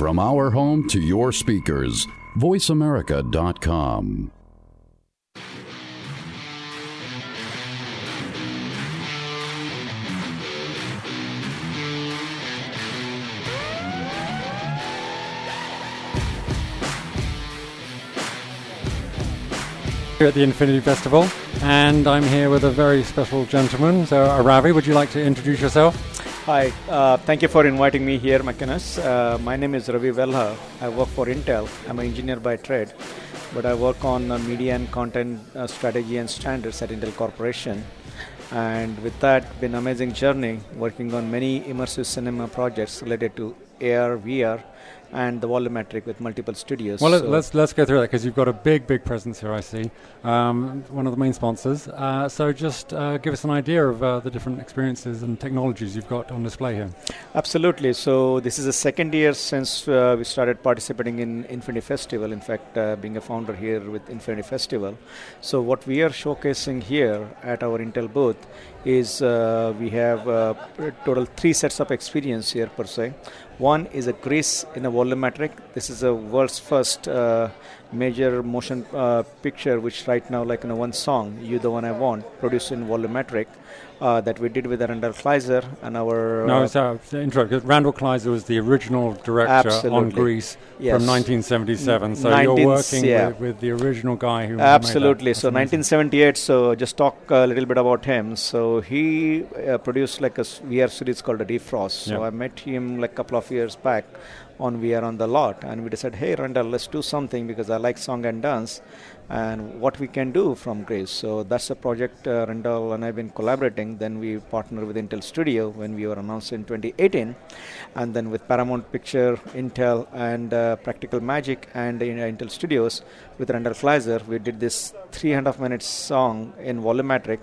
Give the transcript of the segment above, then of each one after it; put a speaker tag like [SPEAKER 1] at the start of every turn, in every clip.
[SPEAKER 1] From our home to your speakers, voiceamerica.com.
[SPEAKER 2] Here at the Infinity Festival, and I'm here with a very special gentleman. So, uh, Ravi, would you like to introduce yourself?
[SPEAKER 3] Hi, uh, thank you for inviting me here, MacInnes. Uh, my name is Ravi Velhal. I work for Intel. I'm an engineer by trade, but I work on uh, media and content uh, strategy and standards at Intel Corporation. And with that, been an amazing journey working on many immersive cinema projects related to AR, VR, and the volumetric with multiple studios.
[SPEAKER 2] Well, so let's let's go through that because you've got a big, big presence here. I see um, one of the main sponsors. Uh, so just uh, give us an idea of uh, the different experiences and technologies you've got on display here.
[SPEAKER 3] Absolutely. So this is the second year since uh, we started participating in Infinity Festival. In fact, uh, being a founder here with Infinity Festival. So what we are showcasing here at our Intel booth is uh, we have total three sets of experience here per se. One is a Grease in a volumetric. This is the world's first uh, major motion uh, picture, which right now, like in you know, one song, "You the One I Want," produced in volumetric uh, that we did with Randal Kleiser and our.
[SPEAKER 2] No, uh, so, intro. Randal Kleiser was the original director
[SPEAKER 3] absolutely.
[SPEAKER 2] on Grease
[SPEAKER 3] yes.
[SPEAKER 2] from 1977. So you're working
[SPEAKER 3] yeah.
[SPEAKER 2] with, with, the original guy who.
[SPEAKER 3] Absolutely. So 1978. So just talk a little bit about him. So he uh, produced like a VR series called a Defrost. So I met him like a couple of years back on VR on the lot, and we decided, hey Randal, let's do something because I like song and dance and what we can do from Grease. So that's a project uh, Randal and I've been collaborating. Then we partnered with Intel Studio when we were announced in 2018, and then with Paramount Picture, Intel, and uh, Practical Magic and uh, Intel Studios with Randal Kleiser, we did this three and a half minutes song in volumetric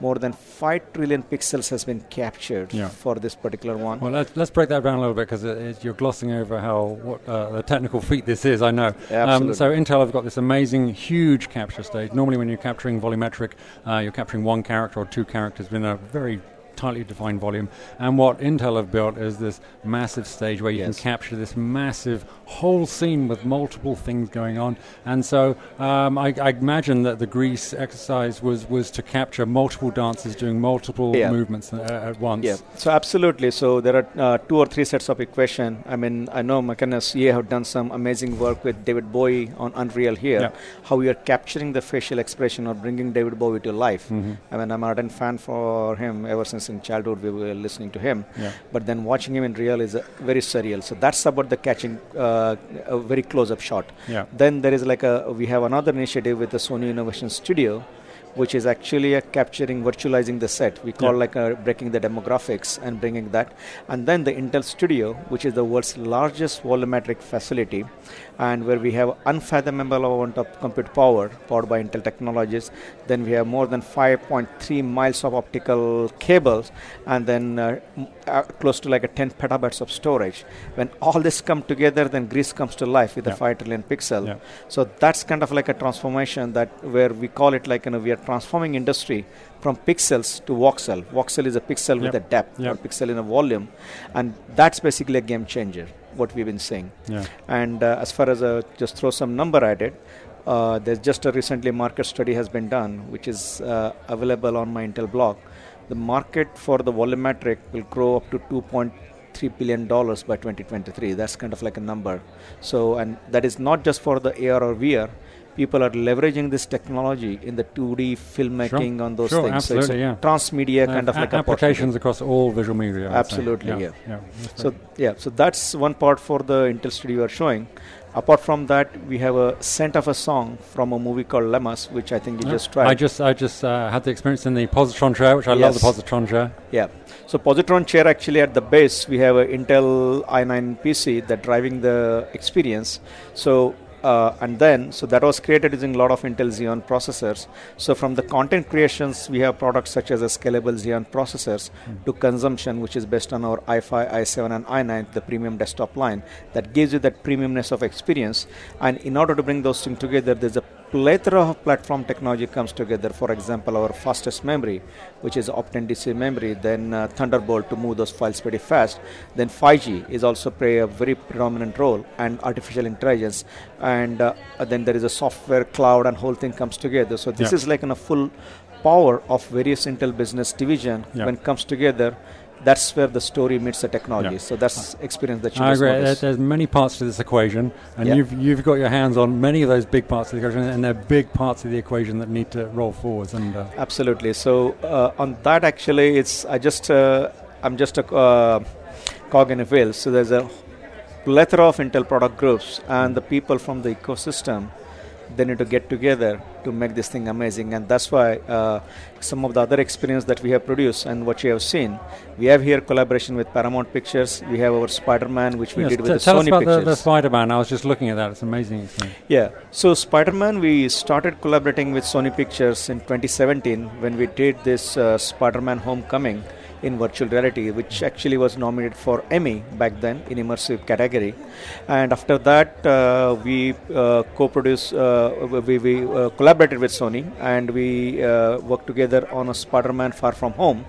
[SPEAKER 3] more than 5 trillion pixels has been captured yeah. for this particular one.
[SPEAKER 2] Well, let's, let's break that down a little bit because you're glossing over how what, uh, the technical feat this is, I know.
[SPEAKER 3] Um,
[SPEAKER 2] so Intel have got this amazing, huge capture stage. Normally when you're capturing volumetric, uh, you're capturing one character or two characters in a very tightly defined volume. And what Intel have built is this massive stage where you yes. can capture this massive whole scene with multiple things going on. And so um, I, I, imagine that the Grease exercise was, was to capture multiple dancers doing multiple yeah. movements uh, at once.
[SPEAKER 3] Yeah, so absolutely. So there are uh, two or three sets of equation. I mean, I know MacInnes, you have done some amazing work with David Bowie on Unreal here, yeah. how we are capturing the facial expression or bringing David Bowie to life. Mm-hmm. I mean, I'm an ardent fan for him ever since in childhood we were listening to him. Yeah. But then watching him in real is uh, very surreal. So that's about the catching uh, a very close-up shot.
[SPEAKER 2] Yeah.
[SPEAKER 3] Then there is like a we have another initiative with the Sony Innovation Studio which is actually a capturing, virtualizing the set. We call like a breaking the demographics and bringing that. And then the Intel Studio, which is the world's largest volumetric facility, and where we have unfathomable amount of compute power powered by Intel technologies. Then we have more than 5.3 miles of optical cables, and then uh, uh, close to like a 10 petabytes of storage. When all this come together, then Grease comes to life with yeah. a 5 trillion pixel. Yeah. So that's kind of like a transformation that where we call it like you know we are transforming industry from pixels to voxel. Voxel is a pixel yep. with a depth, yep. or pixel in a volume, and that's basically a game changer. What we've been saying.
[SPEAKER 2] Yeah.
[SPEAKER 3] And uh, as far as uh, just throw some number at it, uh, there's just a recently market study has been done, which is uh, available on my Intel blog. The market for the volumetric will grow up to 2.3 billion dollars by 2023. That's kind of like a number. So, and that is not just for the AR or VR people are leveraging this technology in the 2D filmmaking
[SPEAKER 2] sure.
[SPEAKER 3] on those
[SPEAKER 2] sure,
[SPEAKER 3] things.
[SPEAKER 2] Absolutely,
[SPEAKER 3] so it's
[SPEAKER 2] yeah.
[SPEAKER 3] transmedia kind of like
[SPEAKER 2] applications across all visual media.
[SPEAKER 3] Absolutely,
[SPEAKER 2] yeah.
[SPEAKER 3] yeah.
[SPEAKER 2] yeah.
[SPEAKER 3] So yeah, so that's one part for the Intel Studio you are showing. Apart from that, we have a scent of a song from a movie called Le Musk, which I think you just tried.
[SPEAKER 2] I just I just uh, had the experience in the positron chair, which I
[SPEAKER 3] yes.
[SPEAKER 2] love the positron chair.
[SPEAKER 3] Yeah. So positron chair actually at the base we have a Intel i9 PC that driving the experience. So uh, and then so that was created using a lot of Intel Xeon processors. So from the content creations, we have products such as a scalable Xeon processors mm. to consumption, which is based on our i5, i7, and i9, the premium desktop line that gives you that premiumness of experience. And in order to bring those things together, there's a plethora of platform technology comes together. For example, our fastest memory, which is Optane DC memory, then uh, Thunderbolt to move those files pretty fast. Then 5G is also play a very predominant role, and artificial intelligence, and uh, then there is a software, cloud, and whole thing comes together. So this
[SPEAKER 2] Yeah.
[SPEAKER 3] is like in a full power of various Intel business division
[SPEAKER 2] Yeah.
[SPEAKER 3] when it comes together. That's where the story meets the technology.
[SPEAKER 2] Yeah.
[SPEAKER 3] So that's experience that you
[SPEAKER 2] I
[SPEAKER 3] must
[SPEAKER 2] agree.
[SPEAKER 3] Notice.
[SPEAKER 2] there's many parts to this equation, and
[SPEAKER 3] Yeah.
[SPEAKER 2] you've you've got your hands on many of those big parts of the equation, and they're big parts of the equation that need to roll forwards. And uh,
[SPEAKER 3] Absolutely. So uh, on that, actually, it's I just uh, I'm just a uh, cog in a wheel. So there's a plethora of Intel product groups, and the people from the ecosystem they need to get together to make this thing amazing. And that's why uh, some of the other experience that we have produced and what you have seen, we have here collaboration with Paramount Pictures. We have our Spider-Man, which we
[SPEAKER 2] yes,
[SPEAKER 3] did with
[SPEAKER 2] t-
[SPEAKER 3] the
[SPEAKER 2] tell us
[SPEAKER 3] Sony
[SPEAKER 2] about
[SPEAKER 3] Pictures.
[SPEAKER 2] the, the Spider-Man. I was just looking at that; it's amazing experience.
[SPEAKER 3] Yeah. So Spider-Man, we started collaborating with Sony Pictures in 2017 when we did this uh, Spider-Man Homecoming in virtual reality, which actually was nominated for Emmy back then in immersive category. And after that, uh, we uh, co-produced, uh, we, we uh, collaborated with Sony, and we uh, worked together on a Spider-Man Far From Home,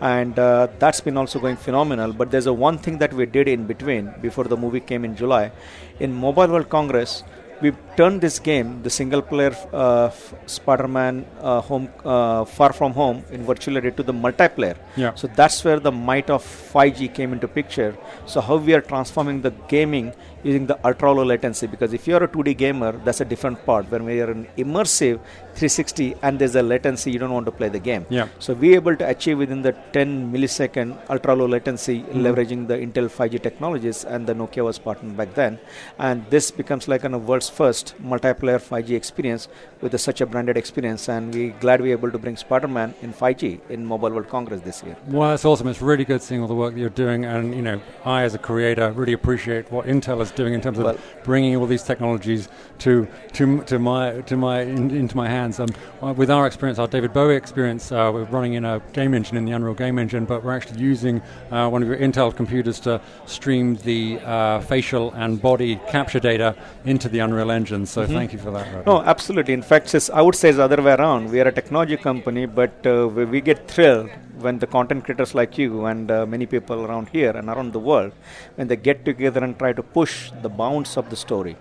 [SPEAKER 3] and uh, that's been also going phenomenal. But there's a one thing that we did in between before the movie came in July, in Mobile World Congress we turned this game, the single player uh, Spider-Man uh, home uh, Far From Home in virtual reality to the multiplayer.
[SPEAKER 2] Yeah.
[SPEAKER 3] So that's where the might of 5G came into picture. So how we are transforming the gaming using the ultra low latency because if you're a 2D gamer, that's a different part. When we are an immersive 360 and there's a latency, you don't want to play the game.
[SPEAKER 2] Yeah.
[SPEAKER 3] So we're able to achieve within the 10 millisecond ultra low latency,
[SPEAKER 2] Mm-hmm.
[SPEAKER 3] leveraging the Intel 5G technologies, and the Nokia was partnered back then. And this becomes like an, a world's first multiplayer 5G experience with a, such a branded experience. And we're glad we're able to bring Spider-Man in 5G in Mobile World Congress this year.
[SPEAKER 2] Well, that's awesome. It's really good seeing all the work that you're doing, and you know, I as a creator really appreciate what Intel is doing in terms of
[SPEAKER 3] Well-
[SPEAKER 2] bringing all these technologies to to to my to my in, into my hands. Um, uh, with our experience, our David Bowie experience, uh, we're running in a game engine in the Unreal Game Engine, but we're actually using uh, one of your Intel computers to stream the uh, facial and body capture data into the Unreal Engine. So thank you for that. Ravi.
[SPEAKER 3] No, absolutely. In fact, I would say it's the other way around. We are a technology company, but uh, we, we get thrilled when the content creators like you and uh, many people around here and around the world, when they get together and try to push the bounds of the story.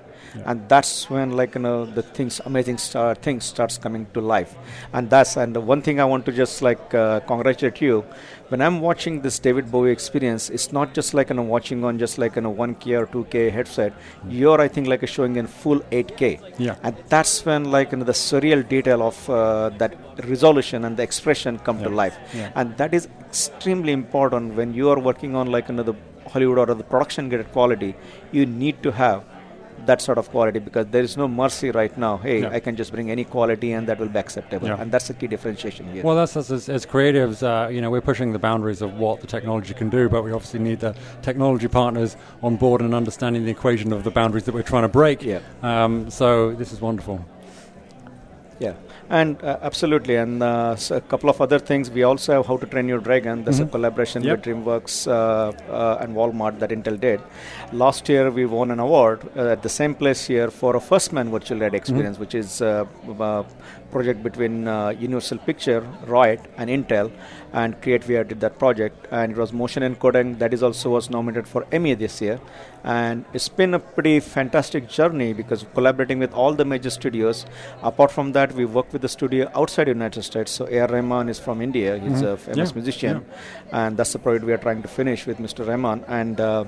[SPEAKER 3] And that's when, like you know, the things, amazing star things starts coming to life. And that's and the one thing I want to just like uh, congratulate you. When I'm watching this David Bowie experience, it's not just like you know watching on just like you know 1K or 2K headset. You're I think like showing in full 8K
[SPEAKER 2] Yeah.
[SPEAKER 3] and that's when like you know, the surreal detail of uh, that resolution and the expression come to life
[SPEAKER 2] Yeah.
[SPEAKER 3] and that is extremely important when you are working on like you know, hollywood or the production grade quality you need to have that sort of quality because there is no mercy right now hey
[SPEAKER 2] Yeah.
[SPEAKER 3] i can just bring any quality and that will be acceptable
[SPEAKER 2] Yeah.
[SPEAKER 3] and that's the key differentiation here
[SPEAKER 2] Well, that's us as, as creatives. Uh, you know, we're pushing the boundaries of what the technology can do, but we obviously need the technology partners on board and understanding the equation of the boundaries that we're trying to break.
[SPEAKER 3] Yeah.
[SPEAKER 2] Um, so this is wonderful.
[SPEAKER 3] Yeah, and uh, absolutely, and uh, s- a couple of other things. We also have How to Train Your Dragon. That's
[SPEAKER 2] Mhm.
[SPEAKER 3] a collaboration
[SPEAKER 2] Yep.
[SPEAKER 3] with DreamWorks uh, uh, and Walmart that Intel did. Last year, we won an award uh, at the same place here for a first man virtual reality experience, which is uh, project between uh, Universal Picture, RYOT, and Intel. And Create VR did that project, and it was motion encoding. That is also was nominated for Emmy this year, and it's been a pretty fantastic journey because collaborating with all the major studios. Apart from that, we work with the studio outside United States. So A.R. Rahman is from India. He's
[SPEAKER 2] Mhm.
[SPEAKER 3] a famous
[SPEAKER 2] Yeah,
[SPEAKER 3] musician, and that's the project we are trying to finish with Mr. Rahman. And uh,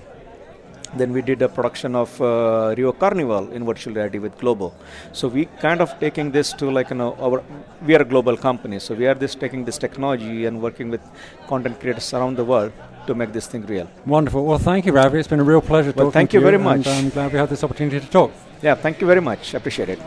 [SPEAKER 3] then we did a production of uh, Rio Carnival in virtual reality with Globo. So we kind of taking this to like you know our we are a global company, so we are this taking this technology and working with content creators around the world to make this thing real.
[SPEAKER 2] Wonderful. Well, thank you, Ravi. It's been a real pleasure
[SPEAKER 3] Well,
[SPEAKER 2] talking to
[SPEAKER 3] you Thank
[SPEAKER 2] you very
[SPEAKER 3] much.
[SPEAKER 2] I'm glad we had this opportunity to talk.
[SPEAKER 3] Yeah, thank you very much. Appreciate it.